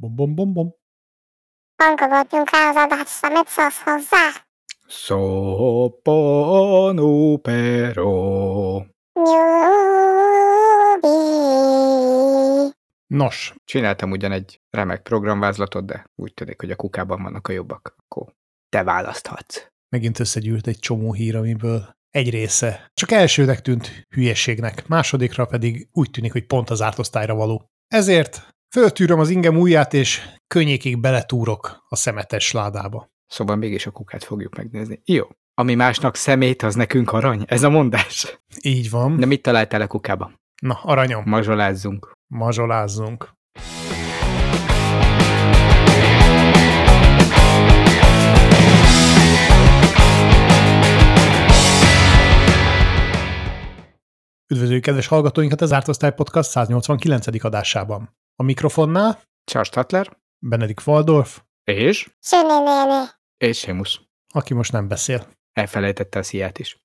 Bom, bom, bom, bom. Hangorodjunk rá az adásra, mit szólsz hozzá? Soppano pero. Nyubi. Nos, Csináltam ugyan egy remek programvázlatot, de úgy tűnik, hogy a kukában vannak a jobbak. Akkor te választhatsz. megint összegyűlt egy csomó hír, amiből egy része csak elsőnek tűnt hülyességnek, másodikra pedig úgy tűnik, hogy pont az ártosztályra való. Ezért föltűröm az ingem ujját, és könnyékig beletúrok a szemetes ládába. Szóval mégis a kukát fogjuk megnézni. Jó. Ami másnak szemét, az nekünk arany. Ez a mondás. Így van. De mit találtál a kukába? Na, aranyom, Mazsolázzunk. mazsolázzunk. Üdvözlőjük kedves hallgatóinkat az Ártosztály Podcast 189. adásában. A mikrofonnál Charles Tatler Benedik Waldorf, és, néni. és Seamus. aki most nem beszél. Elfelejtette a sziát is.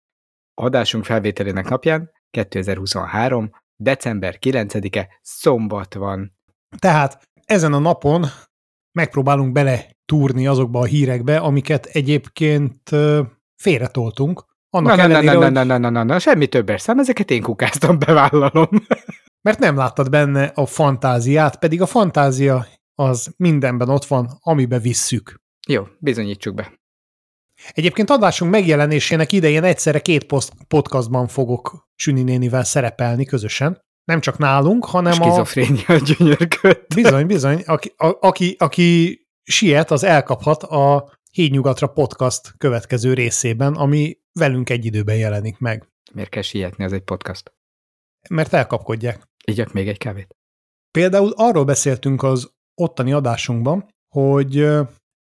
Adásunk felvételének napján 2023. december 9-e szombat van. Tehát ezen a napon megpróbálunk bele túrni azokba a hírekbe, amiket egyébként félretoltunk. Annak Na, na, na, ellenére, na, hogy- na, na, na, na, na, semmi többes szám, ezeket én kukáztam, bevállalom. Mert nem láttad benne a fantáziát, pedig a fantázia az mindenben ott van, amibe visszük. Jó, bizonyítsuk be. Egyébként adásunk megjelenésének idején egyszerre két poszt- podcastban fogok Süni nénivel szerepelni közösen. Nem csak nálunk, hanem a... Skizofrénia gyönyörködt. Bizony, bizony. Aki, a, aki, aki siet, az elkaphat a Hídnyugatra podcast következő részében, ami velünk egy időben jelenik meg. Miért kell sietni, az egy podcast. Mert elkapkodják. Igyak még egy kávét. Például arról beszéltünk az ottani adásunkban, hogy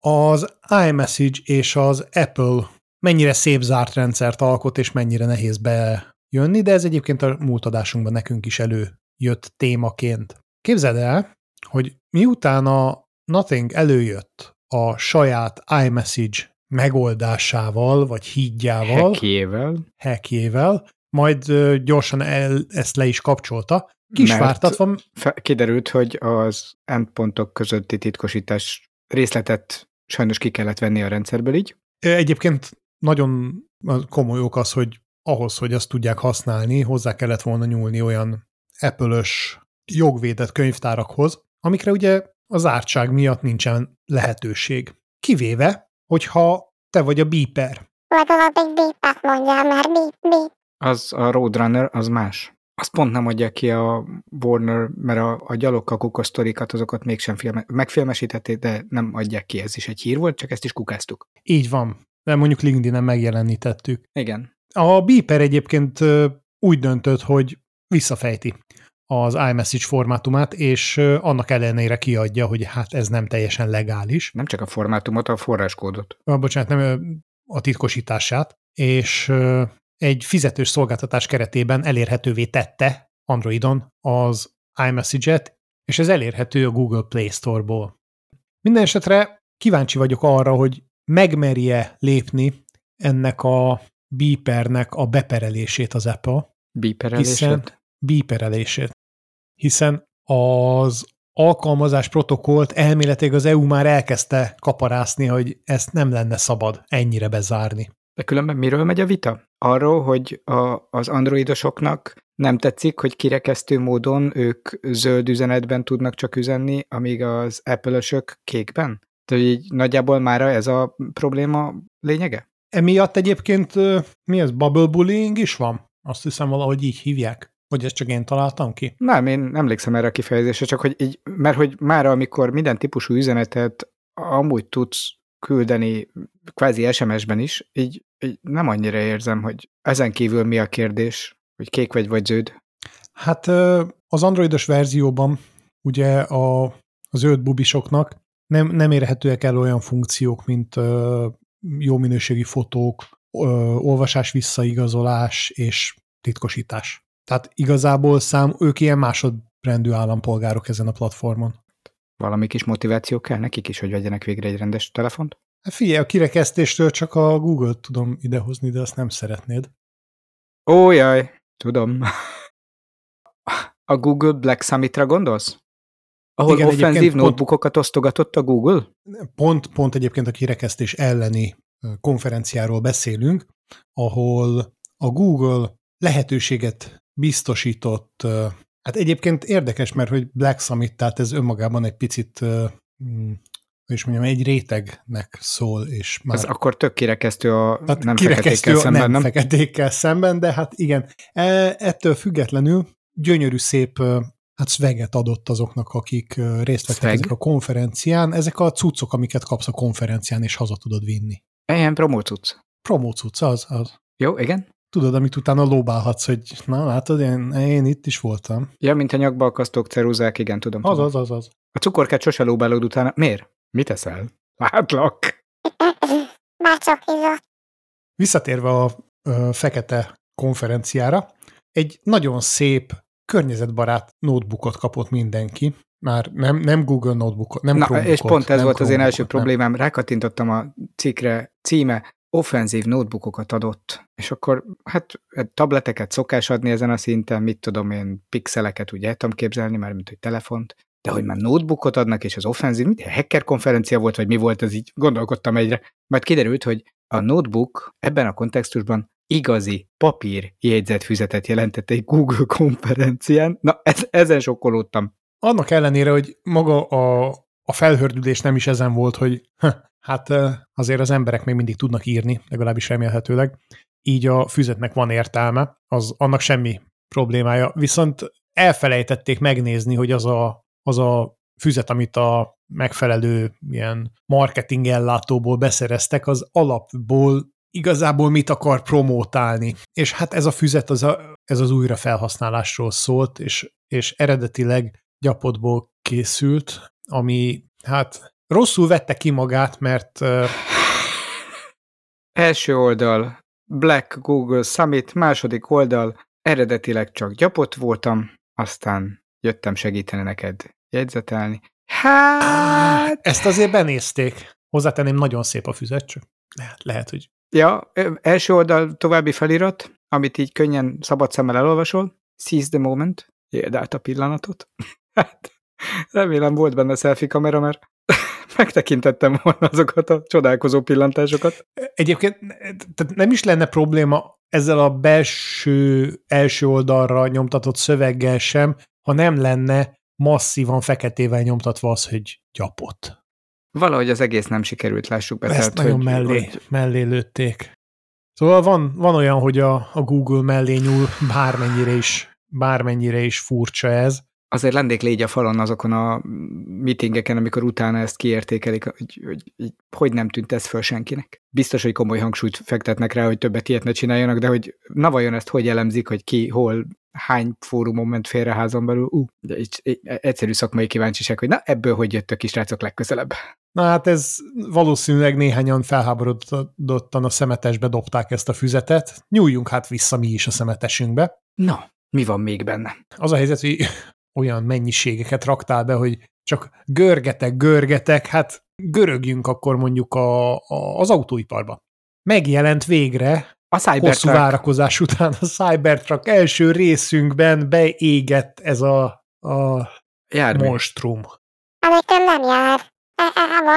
az iMessage és az Apple mennyire szép zárt rendszert alkot, és mennyire nehéz bejönni, de ez egyébként a múlt adásunkban nekünk is előjött témaként. Képzeld el, hogy miután a Nothing előjött a saját iMessage megoldásával, vagy hídjával, Hekjével. hackjével, majd gyorsan el, ezt le is kapcsolta, kisvártatva, kiderült, hogy az endpontok közötti titkosítás részletet sajnos ki kellett venni a rendszerből így. Egyébként nagyon komoly ok az, hogy ahhoz, hogy azt tudják használni, hozzá kellett volna nyúlni olyan Apple-ös jogvédett könyvtárakhoz, amikre ugye az zártság miatt nincsen lehetőség. Kivéve, hogyha te vagy a beeper. Legalább egy bípát mondjál már, bíp, bíp. Az a Roadrunner, az más. Azt pont nem adja ki a Warner, mert a, a gyalogkakukos sztorikat, azokat mégsem filme, megfilmesítették, de nem adják ki. Ez is egy hír volt, csak ezt is kukáztuk. Így van. De mondjuk LinkedIn-en megjelenítettük. Igen. A beeper egyébként úgy döntött, hogy visszafejti az iMessage formátumát, és annak ellenére kiadja, hogy hát ez nem teljesen legális. Nem csak a formátumot, a forráskódot. Ah, bocsánat, nem a titkosítását, és egy fizetős szolgáltatás keretében elérhetővé tette Androidon az iMessage-et, és ez elérhető a Google Play Store-ból. Minden esetre kíváncsi vagyok arra, hogy megmerje lépni ennek a beepernek a beperelését az Apple, Beeperelésed. Hiszen- beeperelését. Hiszen az alkalmazás protokollt elméletileg az EU már elkezdte kaparászni, hogy ezt nem lenne szabad ennyire bezárni. De különben miről megy a vita? Arról, hogy a, az androidosoknak nem tetszik, hogy kirekesztő módon ők zöld üzenetben tudnak csak üzenni, amíg az Apple-ösök kékben? Tehát így nagyjából mára ez a probléma lényege? Emiatt egyébként mi ez, bubble bullying is van? Azt hiszem valahogy így hívják. Vagy ezt csak én találtam ki? Nem, én emlékszem erre a kifejezésre, csak hogy így, mert hogy mára, amikor minden típusú üzenetet amúgy tudsz küldeni kvázi SMS-ben is, így, így nem annyira érzem, hogy ezen kívül mi a kérdés, hogy kék vagy vagy zöld. Hát az androidos verzióban ugye a, a zöld bubisoknak nem, nem érhetőek el olyan funkciók, mint jó minőségi fotók, olvasás visszaigazolás és titkosítás. Tehát igazából szám, ők ilyen másodrendű állampolgárok ezen a platformon. Valami kis motiváció kell nekik is, hogy vegyenek végre egy rendes telefont? Hát figyelj, a kirekesztéstől csak a Google-t tudom idehozni, de azt nem szeretnéd. Ó, jaj, tudom. A Google Black Summitra gondolsz? Ahol Igen, offenzív pont- notebookokat osztogatott a Google? Pont, pont egyébként a kirekesztés elleni konferenciáról beszélünk, ahol a Google lehetőséget biztosított, hát egyébként érdekes, mert hogy Black Summit, tehát ez önmagában egy picit, mm, hogy is mondjam, egy rétegnek szól, és már Ez akkor tök kirekesztő a tehát nem kirekesztő feketékkel a szemben, nem, feketékkel szemben, de hát igen, e, ettől függetlenül gyönyörű szép hát szveget adott azoknak, akik részt vettek Szveg? a konferencián. Ezek a cuccok, amiket kapsz a konferencián, és haza tudod vinni. Ilyen promócuc. Promó cucc, az, az. Jó, igen? Tudod, amit utána lóbálhatsz, hogy na látod, én, én itt is voltam. Ja, mint a nyakba akasztók ceruzák, igen, tudom. Az, tudom. az, az, az. A cukorkát sose lóbálod utána. Miért? Mit eszel? Látlak. Már csak izott. Visszatérve a ö, fekete konferenciára, egy nagyon szép, környezetbarát notebookot kapott mindenki. Már nem, nem Google notebookot, nem Na, Chromebookot, és pont ez volt az én első nem. problémám. Rákattintottam a cikkre, címe, offenzív notebookokat adott, és akkor hát tableteket szokás adni ezen a szinten, mit tudom én, pixeleket úgy el tudom képzelni, már mint hogy telefont, de hogy már notebookot adnak, és az offenzív, mit, hacker konferencia volt, vagy mi volt, ez így gondolkodtam egyre. Majd kiderült, hogy a notebook ebben a kontextusban igazi papír jegyzetfüzetet jelentett egy Google konferencián. Na, ez, ezen sokkolódtam. Annak ellenére, hogy maga a, a felhördülés nem is ezen volt, hogy hát azért az emberek még mindig tudnak írni, legalábbis remélhetőleg. Így a füzetnek van értelme, az annak semmi problémája. Viszont elfelejtették megnézni, hogy az a, az a füzet, amit a megfelelő ilyen marketing ellátóból beszereztek, az alapból igazából mit akar promótálni. És hát ez a füzet, az a, ez az újrafelhasználásról szólt, és, és eredetileg gyapotból készült, ami hát rosszul vette ki magát, mert ö, Első oldal Black Google Summit, második oldal eredetileg csak gyapot voltam, aztán jöttem segíteni neked jegyzetelni. Hát, ezt azért benézték. Hozzátenném, nagyon szép a füzet, csak lehet, lehet hogy ja, első oldal további felirat, amit így könnyen szabad szemmel elolvasol. Seize the moment, éld át a pillanatot. Hát, remélem volt benne selfie kamera, mert megtekintettem volna azokat a csodálkozó pillantásokat. Egyébként tehát nem is lenne probléma ezzel a belső első oldalra nyomtatott szöveggel sem, ha nem lenne masszívan feketével nyomtatva az, hogy gyapot. Valahogy az egész nem sikerült, lássuk be. Ezt tehát, nagyon hogy- mellé, hogy- mellé lőtték. Szóval van, van olyan, hogy a, a Google mellé nyúl, bármennyire is, bármennyire is furcsa ez. Azért lennék légy a falon azokon a meetingeken, amikor utána ezt kiértékelik, hogy, hogy, hogy hogy nem tűnt ez föl senkinek. Biztos, hogy komoly hangsúlyt fektetnek rá, hogy többet ilyet ne csináljanak, de hogy na vajon ezt hogy elemzik, hogy ki, hol, hány fórumon ment félre házon belül, ú, de így, egyszerű szakmai kíváncsiság, hogy na ebből hogy jöttök ki, srácok, legközelebb. Na hát ez valószínűleg néhányan felháborodottan a szemetesbe dobták ezt a füzetet. Nyúljunk hát vissza mi is a szemetesünkbe. Na, mi van még benne? Az a helyzet, hogy olyan mennyiségeket raktál be, hogy csak görgetek, görgetek, hát görögjünk akkor mondjuk a, a, az autóiparba. Megjelent végre A hosszú Cybertruck. várakozás után a Cybertruck első részünkben beégett ez a, a Jármű. monstrum. Amiken nem jár. E,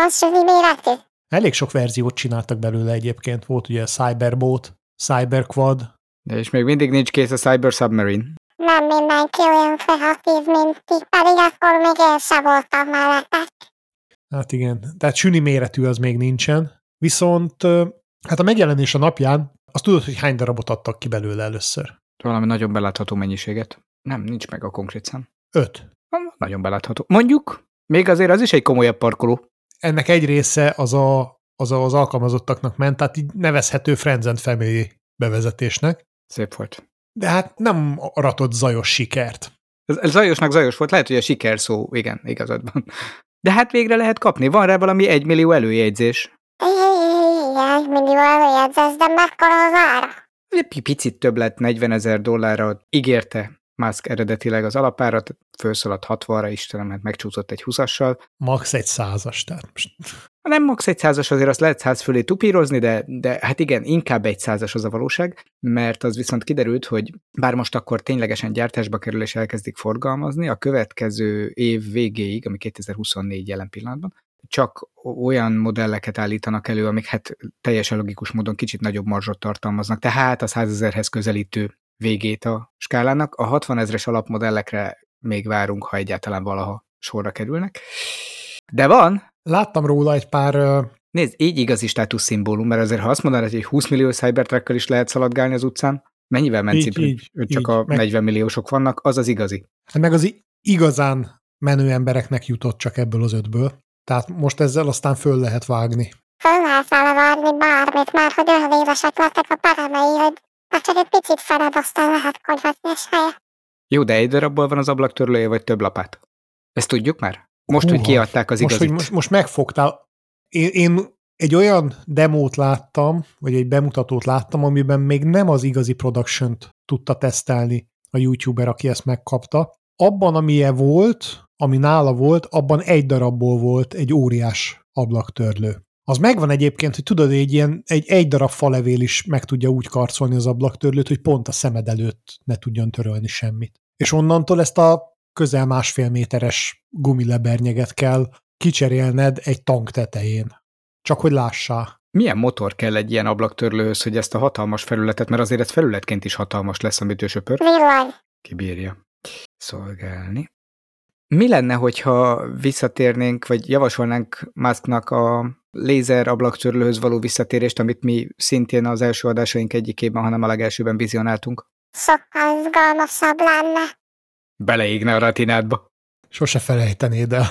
e, süli méretű. Elég sok verziót csináltak belőle egyébként. Volt ugye a Cyberboat, Cyberquad, De és még mindig nincs kész a Cyber Submarine. Nem mindenki olyan kreatív, mint ti, pedig akkor még én sem voltam mellettek. hát igen, tehát süni méretű az még nincsen. Viszont hát a megjelenés a napján, azt tudod, hogy hány darabot adtak ki belőle először? Valami nagyon belátható mennyiséget. Nem, nincs meg a konkrét szám. Öt. Nagyon belátható. Mondjuk, még azért az is egy komolyabb parkoló. Ennek egy része az a, az, a, az alkalmazottaknak ment, tehát így nevezhető Friends and Family bevezetésnek. Szép volt. De hát nem aratott zajos sikert. Zajosnak zajos volt, lehet, hogy a siker szó, igen, igazad van. De hát végre lehet kapni, van rá valami egymillió előjegyzés. Igen, millió előjegyzés, de mekkora az ára? Picit több lett, 40 ezer dollárra ígérte Musk eredetileg az alapárat, felszaladt 60-ra, Istenem, hát megcsúszott egy 20-assal. Max egy százas, tehát most nem max. egy százas, azért azt lehet száz fölé tupírozni, de, de hát igen, inkább egy százas az a valóság, mert az viszont kiderült, hogy bár most akkor ténylegesen gyártásba kerül és elkezdik forgalmazni, a következő év végéig, ami 2024 jelen pillanatban, csak olyan modelleket állítanak elő, amik hát teljesen logikus módon kicsit nagyobb marzsot tartalmaznak, tehát a 100 ezerhez közelítő végét a skálának. A 60 ezres alapmodellekre még várunk, ha egyáltalán valaha sorra kerülnek. De van. Láttam róla egy pár... Nézd, így igazi szimbólum, mert azért ha azt mondanád, hogy 20 millió cybertruck is lehet szaladgálni az utcán, mennyivel ment így, így, Csak így, a meg... 40 milliósok vannak, az az igazi. Hát meg az igazán menő embereknek jutott csak ebből az ötből. Tehát most ezzel aztán föl lehet vágni. Föl lehet vele vágni bármit, már hogy olyan évesek lettek a peremei, hogy hát csak egy picit feled, aztán lehet konyhatni és helye. Jó, de egy darabból van az ablaktörlője, vagy több lapát? Ezt tudjuk már? Most, Húha. hogy kiadták az most, igazit. Hogy most, most megfogtál. Én, én egy olyan demót láttam, vagy egy bemutatót láttam, amiben még nem az igazi production tudta tesztelni a YouTuber, aki ezt megkapta. Abban, amilyen volt, ami nála volt, abban egy darabból volt egy óriás ablaktörlő. Az megvan egyébként, hogy tudod, egy ilyen egy, egy darab falevél is meg tudja úgy karcolni az ablaktörlőt, hogy pont a szemed előtt ne tudjon törölni semmit. És onnantól ezt a közel másfél méteres gumilebernyeket kell kicserélned egy tank tetején. Csak hogy lássá. Milyen motor kell egy ilyen ablaktörlőhöz, hogy ezt a hatalmas felületet, mert azért ez felületként is hatalmas lesz, amit ő söpör. Villany. Kibírja. Szolgálni. Mi lenne, hogyha visszatérnénk, vagy javasolnánk Musknak a lézer ablaktörlőhöz való visszatérést, amit mi szintén az első adásaink egyikében, hanem a legelsőben vizionáltunk? Sokkal izgalmasabb lenne. Beleégne a retinádba. Sose felejtenéd el.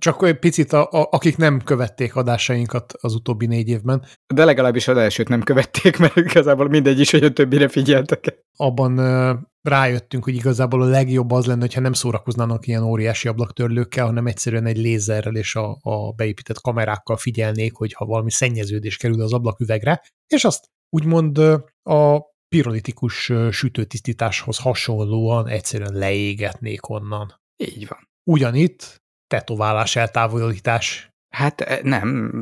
Csak olyan picit, a, a, akik nem követték adásainkat az utóbbi négy évben. De legalábbis az elsőt nem követték, mert igazából mindegy is, hogy a többire figyeltek. Abban uh, rájöttünk, hogy igazából a legjobb az lenne, hogyha nem szórakoznának ilyen óriási ablaktörlőkkel, hanem egyszerűen egy lézerrel és a, a beépített kamerákkal figyelnék, hogy ha valami szennyeződés kerül az ablaküvegre, és azt úgymond a pirolitikus sütőtisztításhoz hasonlóan egyszerűen leégetnék onnan. Így van. Ugyanitt tetoválás eltávolítás. Hát e, nem,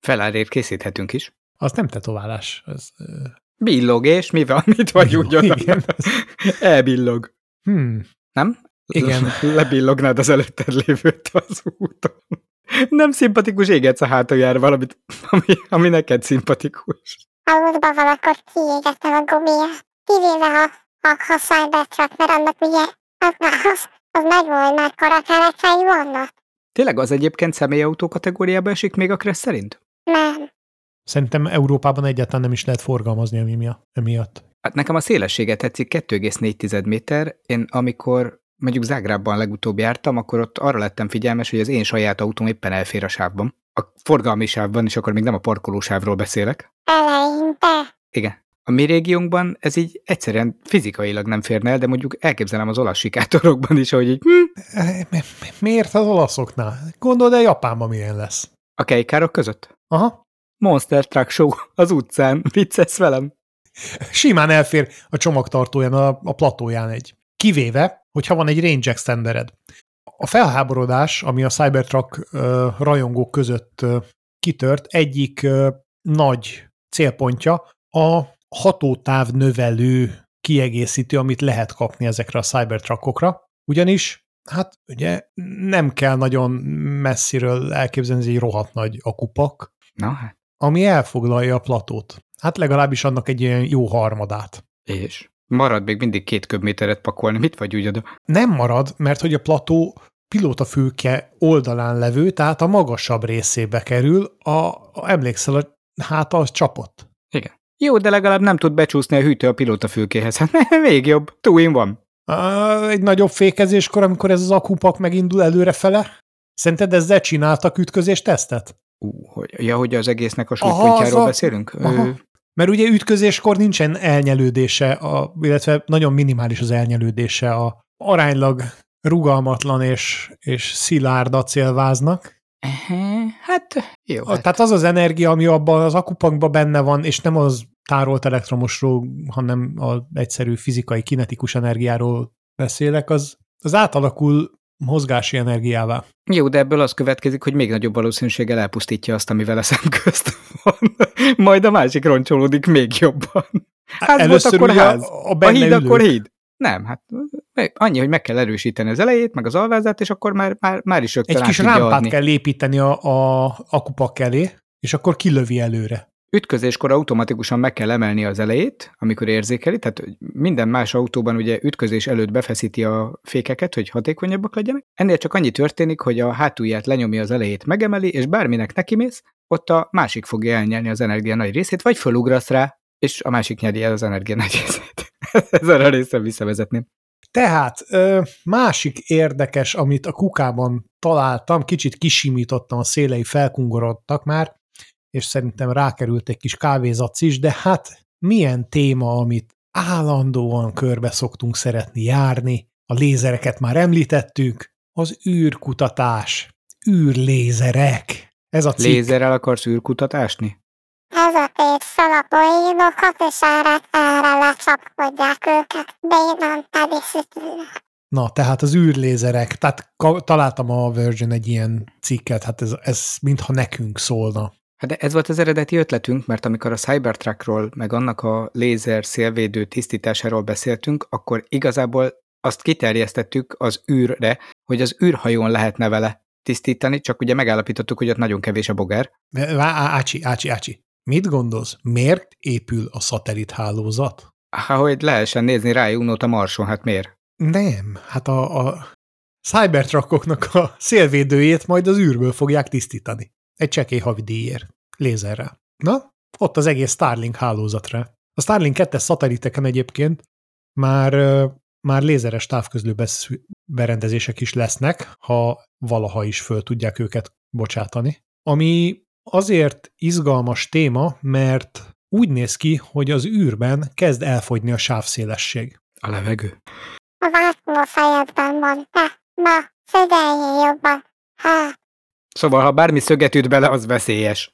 felárért készíthetünk is. Az nem tetoválás. Az. Billog, és mi van? Mit vagy úgy oda? Igen. Elbillog. Hmm. Nem? Igen. Lebillognád az előtted lévőt az úton. Nem szimpatikus égetsz a hátuljára valamit, ami, ami neked szimpatikus. Aludban van, akkor kiégettem a gumiját. Kivéve a, a, a Cybertruck, mert annak ugye az, az, az meg volt, már karakterekei vannak. Tényleg az egyébként személyautó kategóriába esik még a Kressz szerint? Nem. Szerintem Európában egyáltalán nem is lehet forgalmazni emiatt. Hát nekem a szélessége tetszik, 2,4 méter. Én amikor mondjuk Zágrábban legutóbb jártam, akkor ott arra lettem figyelmes, hogy az én saját autóm éppen elfér a sávban. A forgalmi sávban, és akkor még nem a parkolósávról beszélek. Eleinte. Igen. A mi régiónkban ez így egyszerűen fizikailag nem férne el, de mondjuk elképzelem az olasz sikátorokban is, hogy így... Hm. Miért az olaszoknál? Gondold el Japánban milyen lesz. A kejkárok között? Aha. Monster Truck Show az utcán. Vicces velem? Simán elfér a csomagtartóján, a, a platóján egy. Kivéve, hogyha van egy range extendered. A felháborodás, ami a Cybertruck rajongók között kitört, egyik nagy célpontja a hatótáv növelő kiegészítő, amit lehet kapni ezekre a Cybertruckokra. Ugyanis, hát ugye nem kell nagyon messziről elképzelni, ez egy rohadt nagy akupak, Na hát. ami elfoglalja a platót. Hát legalábbis annak egy ilyen jó harmadát. És? Marad még mindig két köbméteret pakolni, mit vagy úgy oda? Nem marad, mert hogy a plató pilótafülke oldalán levő, tehát a magasabb részébe kerül, a, a emlékszel, a hát az csapott. Igen. Jó, de legalább nem tud becsúszni a hűtő a pilótafülkéhez. Hát még jobb. Two in one. Egy nagyobb fékezéskor, amikor ez az akupak megindul előrefele? Szerinted ezzel csináltak ütközés tesztet? Uh, hogy, ja, hogy az egésznek a súlypontjáról beszélünk? Aha. Ő... Mert ugye ütközéskor nincsen elnyelődése, a, illetve nagyon minimális az elnyelődése a aránylag rugalmatlan és, és szilárd acélváznak. Hát jó. Hát. Tehát az az energia, ami abban az akupankban benne van, és nem az tárolt elektromosról, hanem az egyszerű fizikai kinetikus energiáról beszélek, az, az átalakul mozgási energiává. Jó, de ebből az következik, hogy még nagyobb valószínűséggel elpusztítja azt, amivel a szemközt van. Majd a másik roncsolódik még jobban. Ház Először volt, akkor ház. a A benne híd, akkor ülők. híd. Nem, hát annyi, hogy meg kell erősíteni az elejét, meg az alvázát, és akkor már, már, már is rögtön Egy kis rámpát adni. kell építeni a, a akupak elé, és akkor kilövi előre. Ütközéskor automatikusan meg kell emelni az elejét, amikor érzékeli, tehát minden más autóban ugye ütközés előtt befeszíti a fékeket, hogy hatékonyabbak legyenek. Ennél csak annyi történik, hogy a hátulját lenyomja az elejét, megemeli, és bárminek nekimész, ott a másik fogja elnyelni az energia nagy részét, vagy fölugrasz rá, és a másik nyeri el az energia nagy részét. Ezen a részre visszavezetném. Tehát másik érdekes, amit a kukában találtam, kicsit kisimítottam, a szélei felkungorodtak már, és szerintem rákerült egy kis kávézac is, de hát milyen téma, amit állandóan körbe szoktunk szeretni járni, a lézereket már említettük, az űrkutatás, űrlézerek. Ez a cikk. Lézerrel akarsz űrkutatásni? Ez a tét fel a poénokat, és erre, erre lecsapkodják őket. Bénan pedig szütülnek. Na, tehát az űrlézerek, tehát ka- találtam a Virgin egy ilyen cikket, hát ez, ez mintha nekünk szólna. Hát de ez volt az eredeti ötletünk, mert amikor a Cybertruckról, meg annak a lézer szélvédő tisztításáról beszéltünk, akkor igazából azt kiterjesztettük az űrre, hogy az űrhajón lehetne vele tisztítani, csak ugye megállapítottuk, hogy ott nagyon kevés a bogár. Ácsi, ácsi, ácsi. Mit gondolsz? Miért épül a szatellit hálózat? Ha, hogy lehessen nézni rá Junót a Marson, hát miért? Nem, hát a, a Cybertruckoknak a szélvédőjét majd az űrből fogják tisztítani. Egy csekély havidíjért. Lézerrel. Na, ott az egész Starlink hálózatra. A Starlink 2-es szatelliteken egyébként már, már lézeres távközlő berendezések is lesznek, ha valaha is föl tudják őket bocsátani. Ami azért izgalmas téma, mert úgy néz ki, hogy az űrben kezd elfogyni a sávszélesség. A levegő. A vákum a fejedben van. Te, na, figyeljél jobban. Ha, Szóval, ha bármi szöget üt bele, az veszélyes.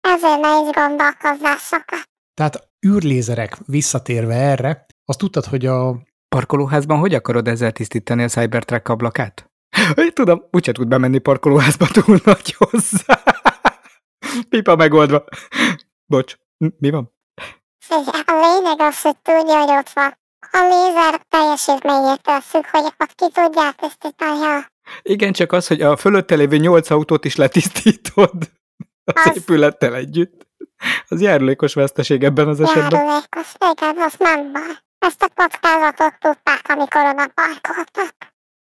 ezért ne is gondolkozzál sokat. Tehát űrlézerek visszatérve erre, azt tudtad, hogy a Parkolóházban hogy akarod ezzel tisztítani a Cybertruck ablakát? Tudom, úgyse tud bemenni parkolóházba túl nagy hozzá. Pipa megoldva. Bocs, mi van? A lényeg az, hogy tudja, hogy ott van. A lézer teljesítményétől függ, hogy azt ki tudják tisztítani. Ha Igen, csak az, hogy a fölötte lévő nyolc autót is letisztítod az Az- épülettel együtt. Az járulékos veszteség ebben az esetben. járulékos, igen, az nem baj. Ezt a kockázatot tudták, amikor oda parkoltak.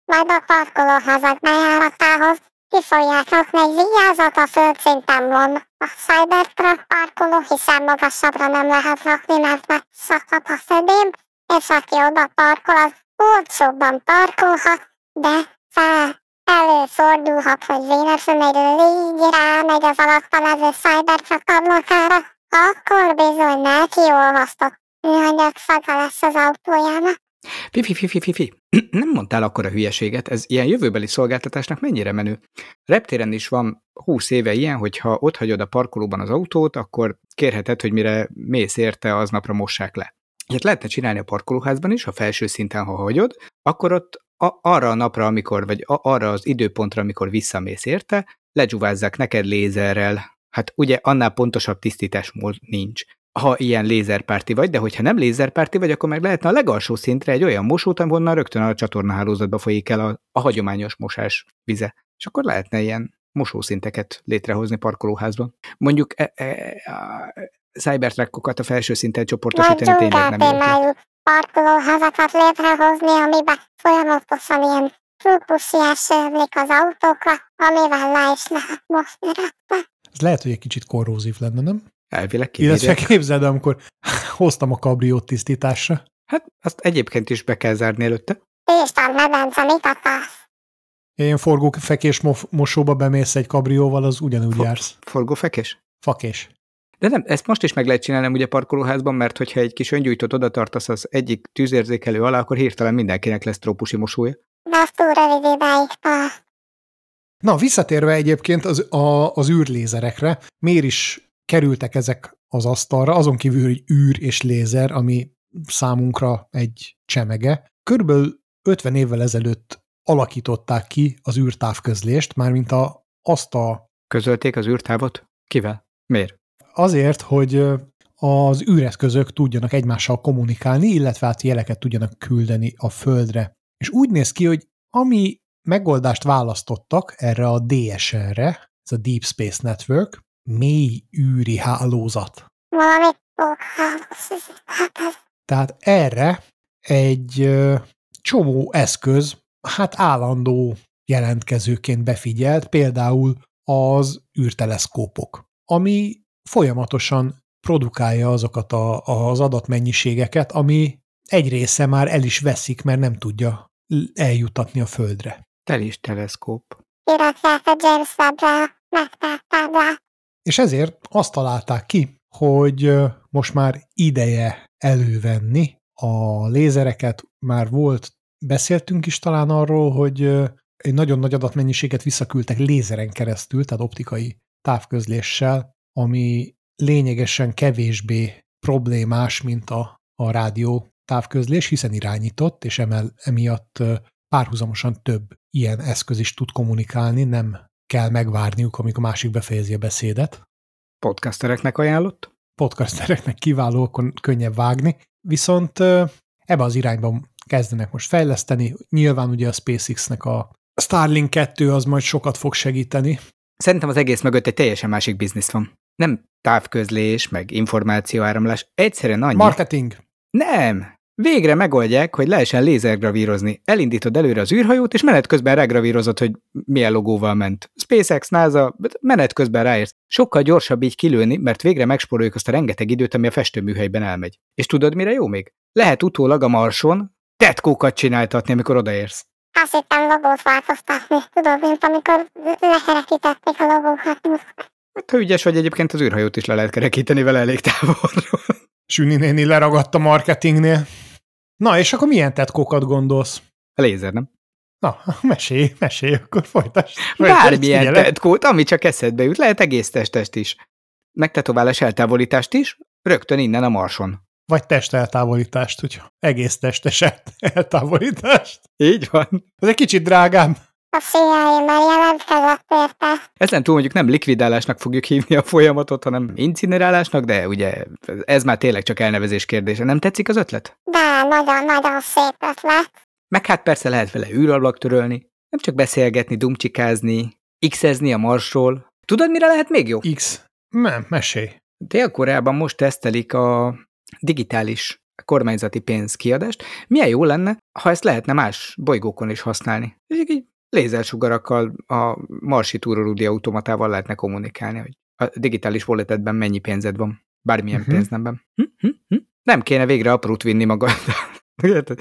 Majd a parkolóházak bejáratához ki fogják rakni egy vigyázat a földszinten van. A Cybertruck parkoló, hiszen magasabbra nem lehet rakni, mert megszakad a szedém, és aki oda parkol, az olcsóbban parkolhat, de fel előfordulhat, hogy véletlenül légy rámegy az alatta levő Cybertruck ablakára, akkor bizony neki olvasztott műanyag szaga lesz az autójának. Fifi, fifi, fifi. Nem mondtál akkor a hülyeséget, ez ilyen jövőbeli szolgáltatásnak mennyire menő. Reptéren is van 20 éve ilyen, hogy ha ott hagyod a parkolóban az autót, akkor kérheted, hogy mire mész érte, aznapra mossák le. Ilyet lehetne csinálni a parkolóházban is, a felső szinten, ha hagyod, akkor ott a, arra a napra, amikor, vagy a, arra az időpontra, amikor visszamész érte, legyuvázzák neked lézerrel. Hát ugye annál pontosabb tisztításmód nincs ha ilyen lézerpárti vagy, de hogyha nem lézerpárti vagy, akkor meg lehetne a legalsó szintre egy olyan mosót, ahonnan rögtön a csatornahálózatba folyik el a, a hagyományos mosás vize. És akkor lehetne ilyen mosószinteket létrehozni parkolóházban. Mondjuk e, e, a cybertruckokat a felső szinten csoportosítani tényleg nem jó. Parkolóházakat létrehozni, amiben folyamatosan ilyen fülpussiás ömlik az autókra, amivel le is lehet mosni ez lehet, hogy egy kicsit korrózív lenne, nem? Elvileg Illetve kibírják. képzeld, el, amikor hoztam a kabriót tisztításra. Hát azt egyébként is be kell zárni előtte. Isten, medence, mit akarsz? Ilyen forgófekés mo- mosóba bemész egy kabrióval, az ugyanúgy Fo- jársz. Forgófekés? Fakés. De nem, ezt most is meg lehet csinálni ugye parkolóházban, mert hogyha egy kis öngyújtót oda tartasz az egyik tűzérzékelő alá, akkor hirtelen mindenkinek lesz trópusi mosója. Az túl rövid tart. Na, visszatérve egyébként az, a, az űrlézerekre, miért is kerültek ezek az asztalra, azon kívül, hogy űr és lézer, ami számunkra egy csemege. Körülbelül 50 évvel ezelőtt alakították ki az űrtávközlést, mármint a, azt a... Közölték az űrtávot? Kivel? Miért? Azért, hogy az űreszközök tudjanak egymással kommunikálni, illetve hát jeleket tudjanak küldeni a Földre. És úgy néz ki, hogy ami megoldást választottak erre a DSR-re, ez a Deep Space Network, mély űri hálózat. Valami. Hát Tehát erre egy csomó eszköz, hát állandó jelentkezőként befigyelt, például az űrteleszkópok, ami folyamatosan produkálja azokat a, az adatmennyiségeket, ami egy része már el is veszik, mert nem tudja eljutatni a Földre. Telis teleszkóp. kirakják a James Webb-re, megtárták rá. És ezért azt találták ki, hogy most már ideje elővenni a lézereket. Már volt, beszéltünk is talán arról, hogy egy nagyon nagy adatmennyiséget visszaküldtek lézeren keresztül, tehát optikai távközléssel, ami lényegesen kevésbé problémás, mint a, a rádió távközlés, hiszen irányított, és emel, emiatt párhuzamosan több ilyen eszköz is tud kommunikálni, nem kell megvárniuk, amíg a másik befejezi a beszédet. Podcastereknek ajánlott? Podcastereknek kiváló, akkor könnyebb vágni. Viszont ebbe az irányba kezdenek most fejleszteni. Nyilván ugye a SpaceX-nek a Starlink 2 az majd sokat fog segíteni. Szerintem az egész mögött egy teljesen másik biznisz van. Nem távközlés, meg információáramlás, egyszerűen annyi. Marketing. Nem! Végre megoldják, hogy lehessen lézergravírozni. Elindítod előre az űrhajót, és menet közben regravírozod, hogy milyen logóval ment. SpaceX, NASA, menet közben ráérsz. Sokkal gyorsabb így kilőni, mert végre megspóroljuk azt a rengeteg időt, ami a festőműhelyben elmegy. És tudod, mire jó még? Lehet utólag a Marson tetkókat csináltatni, amikor odaérsz. Azt hittem logót változtatni. Tudod, mint amikor lekerekítették a logókat. Hát, ha ügyes vagy, egyébként az űrhajót is le lehet kerekíteni vele elég távolról. Süni néni leragadt a marketingnél. Na, és akkor milyen tetkókat gondolsz? A lézer, nem? Na, mesélj, mesélj, akkor folytasd. Folytasd, Bármilyen tetkót, ami csak eszedbe jut, lehet egész testest is. Megtetoválás eltávolítást is, rögtön innen a marson. Vagy testeltávolítást, hogy egész testes el- eltávolítást. Így van. Ez egy kicsit drágább. A CIA már jelentkezett érte. Ezen túl mondjuk nem likvidálásnak fogjuk hívni a folyamatot, hanem incinerálásnak, de ugye ez már tényleg csak elnevezés kérdése. Nem tetszik az ötlet? De nagyon-nagyon szép ötlet. Meg hát persze lehet vele űrablak törölni, nem csak beszélgetni, dumcsikázni, x-ezni a marsról. Tudod, mire lehet még jó? X. Nem, mesélj. Dél-Koreában most tesztelik a digitális kormányzati pénzkiadást. Milyen jó lenne, ha ezt lehetne más bolygókon is használni. És így lézersugarakkal, a marsi túrorúdi automatával lehetne kommunikálni, hogy a digitális walletedben mennyi pénzed van. Bármilyen uh-huh. pénznemben. Hm. Nem kéne végre aprót vinni magad. Érted?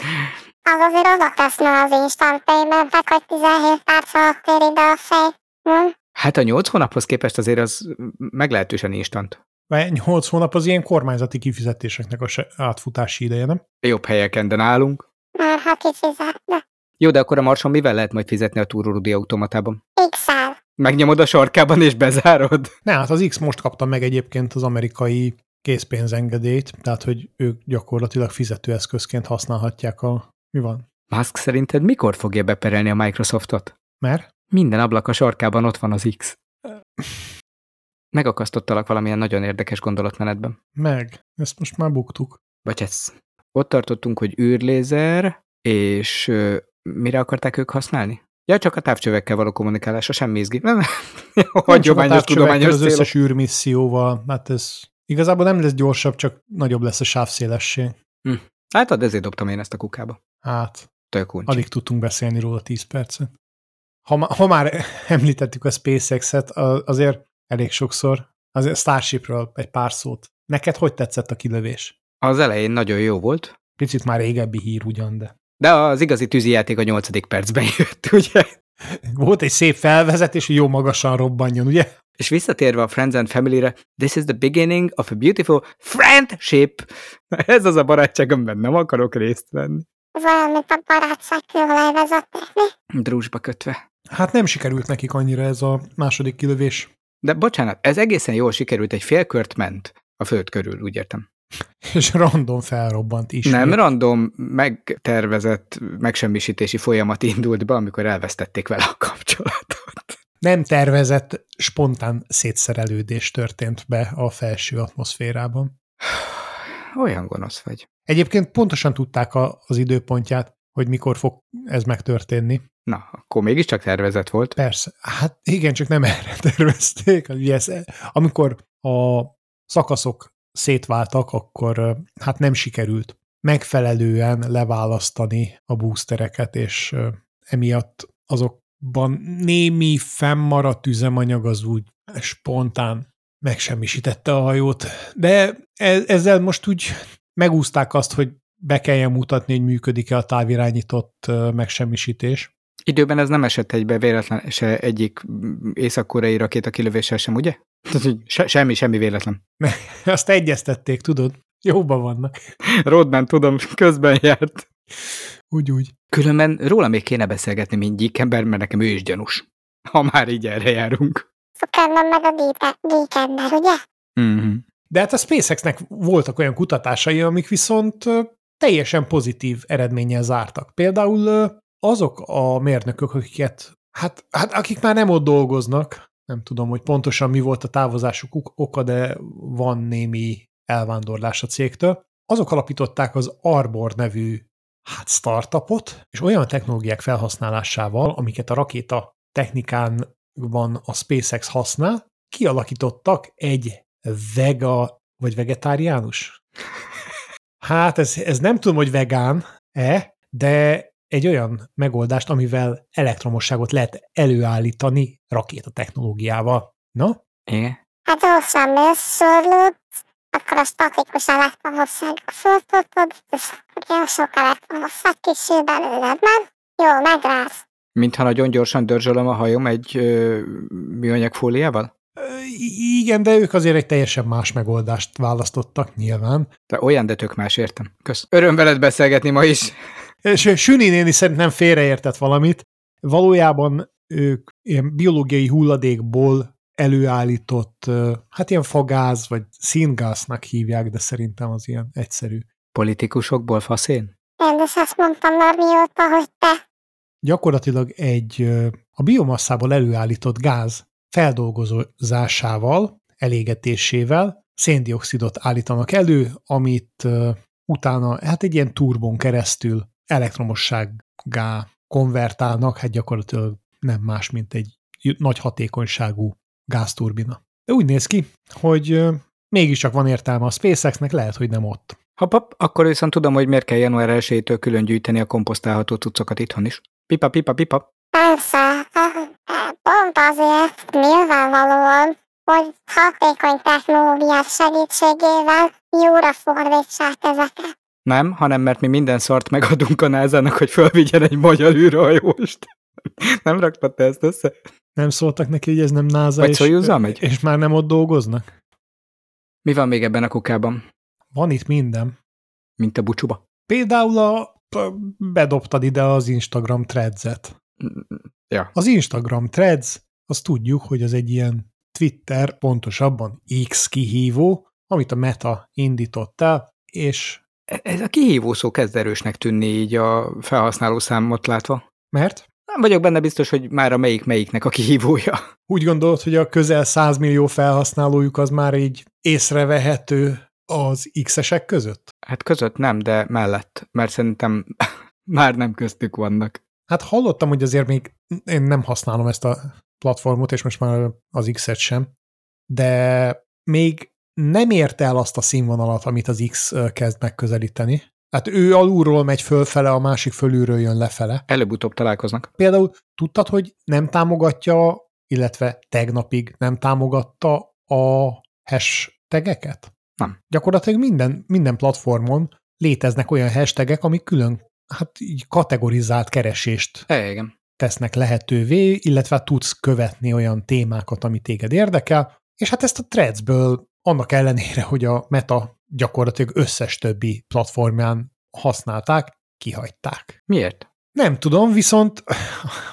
Az azért oda teszne az instant paymentek, hogy 17 perc alatt ér ide a fej. Hm? hát a nyolc hónaphoz képest azért az meglehetősen instant. Mert 8 hónap az ilyen kormányzati kifizetéseknek a se- átfutási ideje, nem? Jobb helyeken, de nálunk. Már ha kifizetne. Jó, de akkor a marson mivel lehet majd fizetni a túrorúdi automatában? X-el. Megnyomod a sarkában és bezárod? Ne, hát az X most kapta meg egyébként az amerikai készpénzengedélyt, tehát hogy ők gyakorlatilag fizetőeszközként használhatják a... Mi van? Musk szerinted mikor fogja beperelni a Microsoftot? Mert? Minden ablak a sarkában ott van az X. Megakasztottalak valamilyen nagyon érdekes gondolatmenetben. Meg. Ezt most már buktuk. Vagy ez. Ott tartottunk, hogy űrlézer, és mire akarták ők használni? Ja, csak a távcsövekkel való kommunikálásra, semmi izgi. Nem, Hagyományos tudományos az összes űrmisszióval, hát ez igazából nem lesz gyorsabb, csak nagyobb lesz a sávszélesség. Hát ad, ezért dobtam én ezt a kukába. Hát, Tök uncsi. alig tudtunk beszélni róla 10 percet. Ha, ha már említettük a SpaceX-et, azért elég sokszor, azért Starshipről egy pár szót. Neked hogy tetszett a kilövés? Az elején nagyon jó volt, Picit már régebbi hír ugyan, de de az igazi tűzijáték a nyolcadik percben jött, ugye? volt egy szép felvezetés, hogy jó magasan robbanjon, ugye? És visszatérve a Friends and Family-re, this is the beginning of a beautiful friendship. Ez az a barátság, amiben nem akarok részt venni. Mint a barátság kőolajvezetéknél. Drúzsba kötve. Hát nem sikerült nekik annyira ez a második kilövés. De bocsánat, ez egészen jól sikerült, egy félkört ment a föld körül, úgy értem. És random felrobbant is. Nem random, megtervezett megsemmisítési folyamat indult be, amikor elvesztették vele a kapcsolatot. Nem tervezett, spontán szétszerelődés történt be a felső atmoszférában. Olyan gonosz vagy. Egyébként pontosan tudták a, az időpontját, hogy mikor fog ez megtörténni. Na, akkor mégiscsak tervezett volt. Persze. Hát igen, csak nem erre tervezték. Ugye ez, amikor a szakaszok szétváltak, akkor hát nem sikerült megfelelően leválasztani a boostereket, és emiatt azokban némi fennmaradt üzemanyag az úgy spontán megsemmisítette a hajót. De e-, ezzel most úgy megúzták azt, hogy be kelljen mutatni, hogy működik-e a távirányított megsemmisítés. Időben ez nem esett egybe véletlen se egyik észak-koreai rakéta kilövéssel sem, ugye? Tehát, se, semmi, semmi véletlen. Azt egyeztették, tudod? Jóban vannak. Rodman, tudom, közben járt. Úgy, úgy. Különben róla még kéne beszélgetni, gyík ember, mert nekem ő is gyanús. Ha már így erre járunk. Szukerman meg a ember, ugye? Mm-hmm. De hát a SpaceX-nek voltak olyan kutatásai, amik viszont teljesen pozitív eredménnyel zártak. Például azok a mérnökök, akiket, hát, hát akik már nem ott dolgoznak, nem tudom, hogy pontosan mi volt a távozásuk oka, de van némi elvándorlás a cégtől, azok alapították az Arbor nevű hát startupot, és olyan technológiák felhasználásával, amiket a rakéta technikán van a SpaceX használ, kialakítottak egy vega, vagy vegetáriánus? Hát ez, ez nem tudom, hogy vegán-e, de egy olyan megoldást, amivel elektromosságot lehet előállítani rakéta technológiával. Na? Igen. Hát hosszan szorlódsz, akkor a statikus elektromosságot föltöltöd, és ilyen sok elektromosság kisül belőled, nem? Jó, megrász. Mintha nagyon gyorsan dörzsölöm a hajom egy ö, műanyag fóliával? Igen, de ők azért egy teljesen más megoldást választottak, nyilván. De olyan, de tök más, értem. Kösz. Öröm veled beszélgetni ma is. És Süni néni szerintem félreértett valamit. Valójában ők ilyen biológiai hulladékból előállított, hát ilyen fagáz, vagy színgáznak hívják, de szerintem az ilyen egyszerű. Politikusokból faszén? Én is azt mondtam már mióta, hogy te. Gyakorlatilag egy a biomasszából előállított gáz feldolgozásával, elégetésével széndiokszidot állítanak elő, amit utána hát egy ilyen turbon keresztül elektromossággá konvertálnak, hát gyakorlatilag nem más, mint egy nagy hatékonyságú gázturbina. De úgy néz ki, hogy mégiscsak van értelme a SpaceX-nek, lehet, hogy nem ott. Hopp, akkor viszont tudom, hogy miért kell január 1 külön gyűjteni a komposztálható cuccokat itthon is. Pipa, pipa, pipa. Persze, pont azért nyilvánvalóan, hogy hatékony technológiák segítségével jóra fordítsák ezeket. Nem, hanem mert mi minden szart megadunk a názának, hogy fölvigyen egy magyar űrhajóst. nem raktad te ezt össze? Nem szóltak neki, hogy ez nem NASA, Vagy és, megy? és már nem ott dolgoznak? Mi van még ebben a kukában? Van itt minden. Mint a bucsuba? Például a, bedobtad ide az Instagram threads-et. Ja. Az Instagram threads, azt tudjuk, hogy az egy ilyen Twitter, pontosabban X kihívó, amit a Meta indított el, és ez a kihívó szó kezd erősnek tűnni így a felhasználó számot látva. Mert? Nem vagyok benne biztos, hogy már a melyik melyiknek a kihívója. Úgy gondolod, hogy a közel 100 millió felhasználójuk az már így észrevehető az X-esek között? Hát között nem, de mellett, mert szerintem már nem köztük vannak. Hát hallottam, hogy azért még én nem használom ezt a platformot, és most már az X-et sem, de még nem érte el azt a színvonalat, amit az X kezd megközelíteni. Hát ő alulról megy fölfele, a másik fölülről jön lefele. Előbb-utóbb találkoznak. Például tudtad, hogy nem támogatja, illetve tegnapig nem támogatta a hashtageket? Nem. Gyakorlatilag minden, minden platformon léteznek olyan hashtagek, amik külön hát így kategorizált keresést é, igen. tesznek lehetővé, illetve tudsz követni olyan témákat, ami téged érdekel, és hát ezt a threadsből annak ellenére, hogy a Meta gyakorlatilag összes többi platformján használták, kihagyták. Miért? Nem tudom, viszont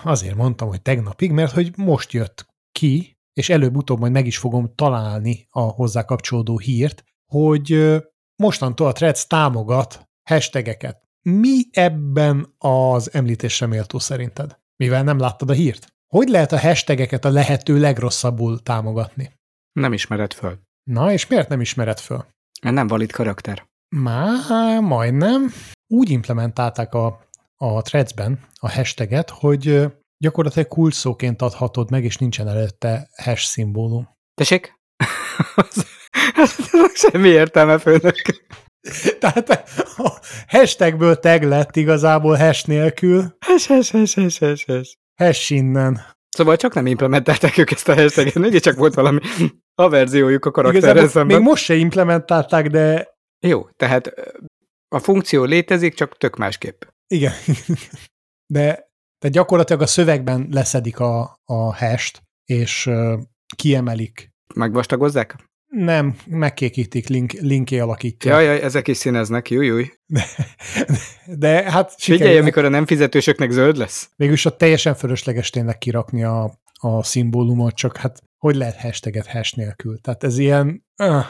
azért mondtam, hogy tegnapig, mert hogy most jött ki, és előbb-utóbb majd meg is fogom találni a hozzá kapcsolódó hírt, hogy mostantól a Threads támogat hashtageket. Mi ebben az említésre méltó szerinted? Mivel nem láttad a hírt? Hogy lehet a hashtageket a lehető legrosszabbul támogatni? Nem ismered föl. Na, és miért nem ismered föl? Nem valid karakter. Már majdnem. Úgy implementálták a, a threadsben a hashtaget, hogy gyakorlatilag kulcsszóként adhatod meg, és nincsen előtte hash szimbólum. Tessék? Semmi értelme, főnök. Tehát a hashtagből tag lett igazából hash nélkül. Hash, hash, hash, hash, hash, hash. Hash innen. Szóval csak nem implementálták ők ezt a hashtaget, csak volt valami a verziójuk a szemben. még most se implementálták, de Jó, tehát a funkció létezik, csak tök másképp. igen. De, de gyakorlatilag a szövegben leszedik a, a hash és uh, kiemelik. Megvastagozzák? Nem, megkékítik, link, linké alakítja. Jaj, jaj, ezek is színeznek, júj. De, de hát Figyelj, amikor a nem fizetősöknek zöld lesz. Végülis a teljesen fölösleges tényleg kirakni a, a szimbólumot, csak hát hogy lehet hashtaget hash nélkül? Tehát ez ilyen, öh,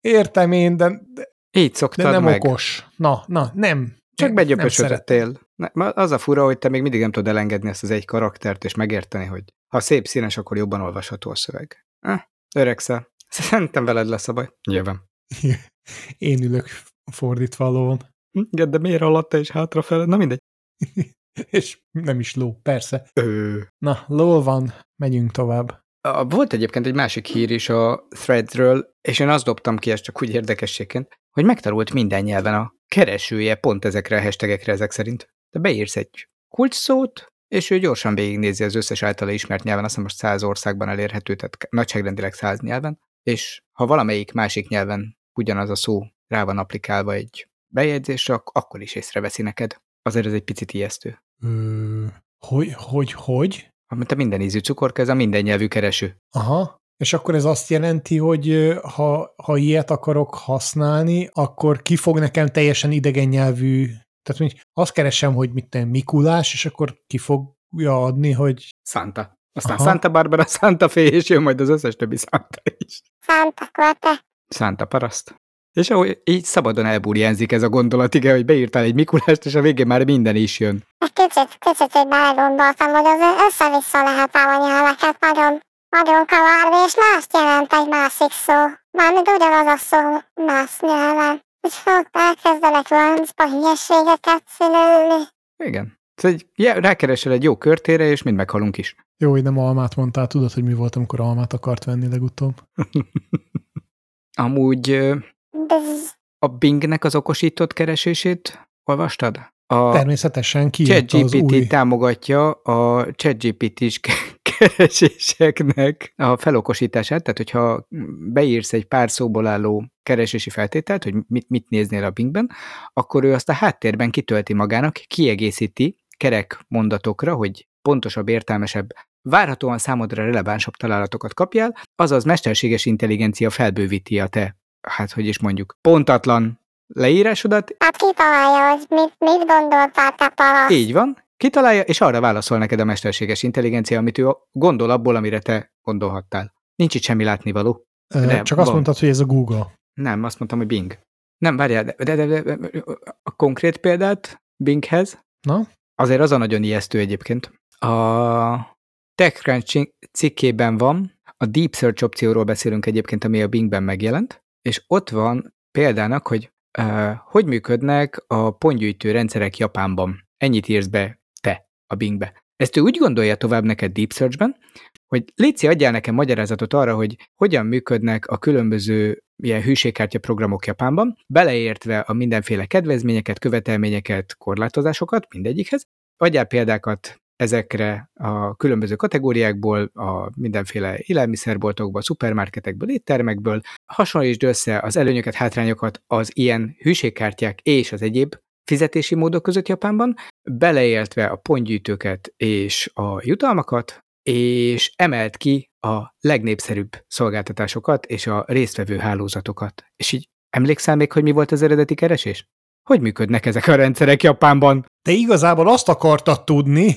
értem én, de, de, Így de szoktad nem meg. okos. Na, na, nem. Csak begyöpösödöttél. Az a fura, hogy te még mindig nem tudod elengedni ezt az egy karaktert, és megérteni, hogy ha szép színes, akkor jobban olvasható a szöveg. Eh, öregszel. Szerintem veled lesz a baj. Nyilván. Én ülök fordítva a lovon, Igen, de miért alatta és hátrafele? Na mindegy. és nem is ló, persze. Ö. Na, ló van, megyünk tovább. Volt egyébként egy másik hír is a Threadsről, és én azt dobtam ki, ezt csak úgy érdekességként, hogy megtanult minden nyelven a keresője pont ezekre a hashtagekre ezek szerint. Te beírsz egy kulcsszót, és ő gyorsan végignézi az összes általa ismert nyelven, azt hiszem most száz országban elérhető, tehát nagyságrendileg száz nyelven, és ha valamelyik másik nyelven ugyanaz a szó rá van applikálva egy bejegyzésre, ak- akkor is észreveszi neked. Azért ez egy picit ijesztő. Ö, hogy, hogy, hogy? Mint a minden ízű cukorka, ez a minden nyelvű kereső. Aha. És akkor ez azt jelenti, hogy ha, ha ilyet akarok használni, akkor ki fog nekem teljesen idegen nyelvű, tehát mondjuk azt keresem, hogy mit tudom, Mikulás, és akkor ki fogja adni, hogy Santa. Aztán Aha. Santa Barbara, Santa Fe, és jön majd az összes többi Santa is. Santa Claus. Santa paraszt. És ahogy így szabadon elburjánzik ez a gondolat, igen, hogy beírtál egy Mikulást, és a végén már minden is jön. Egy kicsit, kicsit így belegondoltam, hogy az össze-vissza lehet ám a nyelveket nagyon, nagyon kavarni, és mást jelent egy másik szó. Mármint ugyanaz a szó más nyelven. És ott elkezdenek láncba hülyeségeket szülni. Igen. Szóval ja, rákeresel egy jó körtére, és mind meghalunk is. jó, hogy nem almát mondtál, tudod, hogy mi volt, amikor almát akart venni legutóbb? Amúgy a Bingnek az okosított keresését olvastad? A Természetesen kijött az ChatGPT új... támogatja a ChatGPT-s kereséseknek a felokosítását, tehát hogyha beírsz egy pár szóból álló keresési feltételt, hogy mit, mit néznél a Bingben, akkor ő azt a háttérben kitölti magának, kiegészíti kerek mondatokra, hogy pontosabb, értelmesebb, várhatóan számodra relevánsabb találatokat kapjál, azaz mesterséges intelligencia felbővíti a te, hát hogy is mondjuk, pontatlan leírásodat, Hát kitalálja, hogy mit, mit gondoltál te paraszt. így van, kitalálja, és arra válaszol neked a mesterséges intelligencia, amit ő gondol abból, amire te gondolhattál. Nincs itt semmi látnivaló. Ö, de Csak azt van. mondtad, hogy ez a Google. Nem, azt mondtam, hogy Bing. Nem, várjál, de, de, de, de a konkrét példát Binghez, Na? Azért az a nagyon ijesztő egyébként. A TechCrunch cikkében van, a Deep Search opcióról beszélünk egyébként, ami a Bingben megjelent, és ott van példának, hogy uh, hogy működnek a pontgyűjtő rendszerek Japánban. Ennyit írsz be te a Bingbe. Ezt ő úgy gondolja tovább neked Deep Searchben, hogy Léci, adjál nekem magyarázatot arra, hogy hogyan működnek a különböző ilyen hűségkártya programok Japánban, beleértve a mindenféle kedvezményeket, követelményeket, korlátozásokat mindegyikhez. Adjál példákat ezekre a különböző kategóriákból, a mindenféle élelmiszerboltokból, szupermarketekből, éttermekből, hasonlítsd össze az előnyöket, hátrányokat az ilyen hűségkártyák és az egyéb fizetési módok között Japánban, beleértve a pontgyűjtőket és a jutalmakat, és emelt ki a legnépszerűbb szolgáltatásokat és a résztvevő hálózatokat. És így emlékszel még, hogy mi volt az eredeti keresés? Hogy működnek ezek a rendszerek Japánban? Te igazából azt akartad tudni,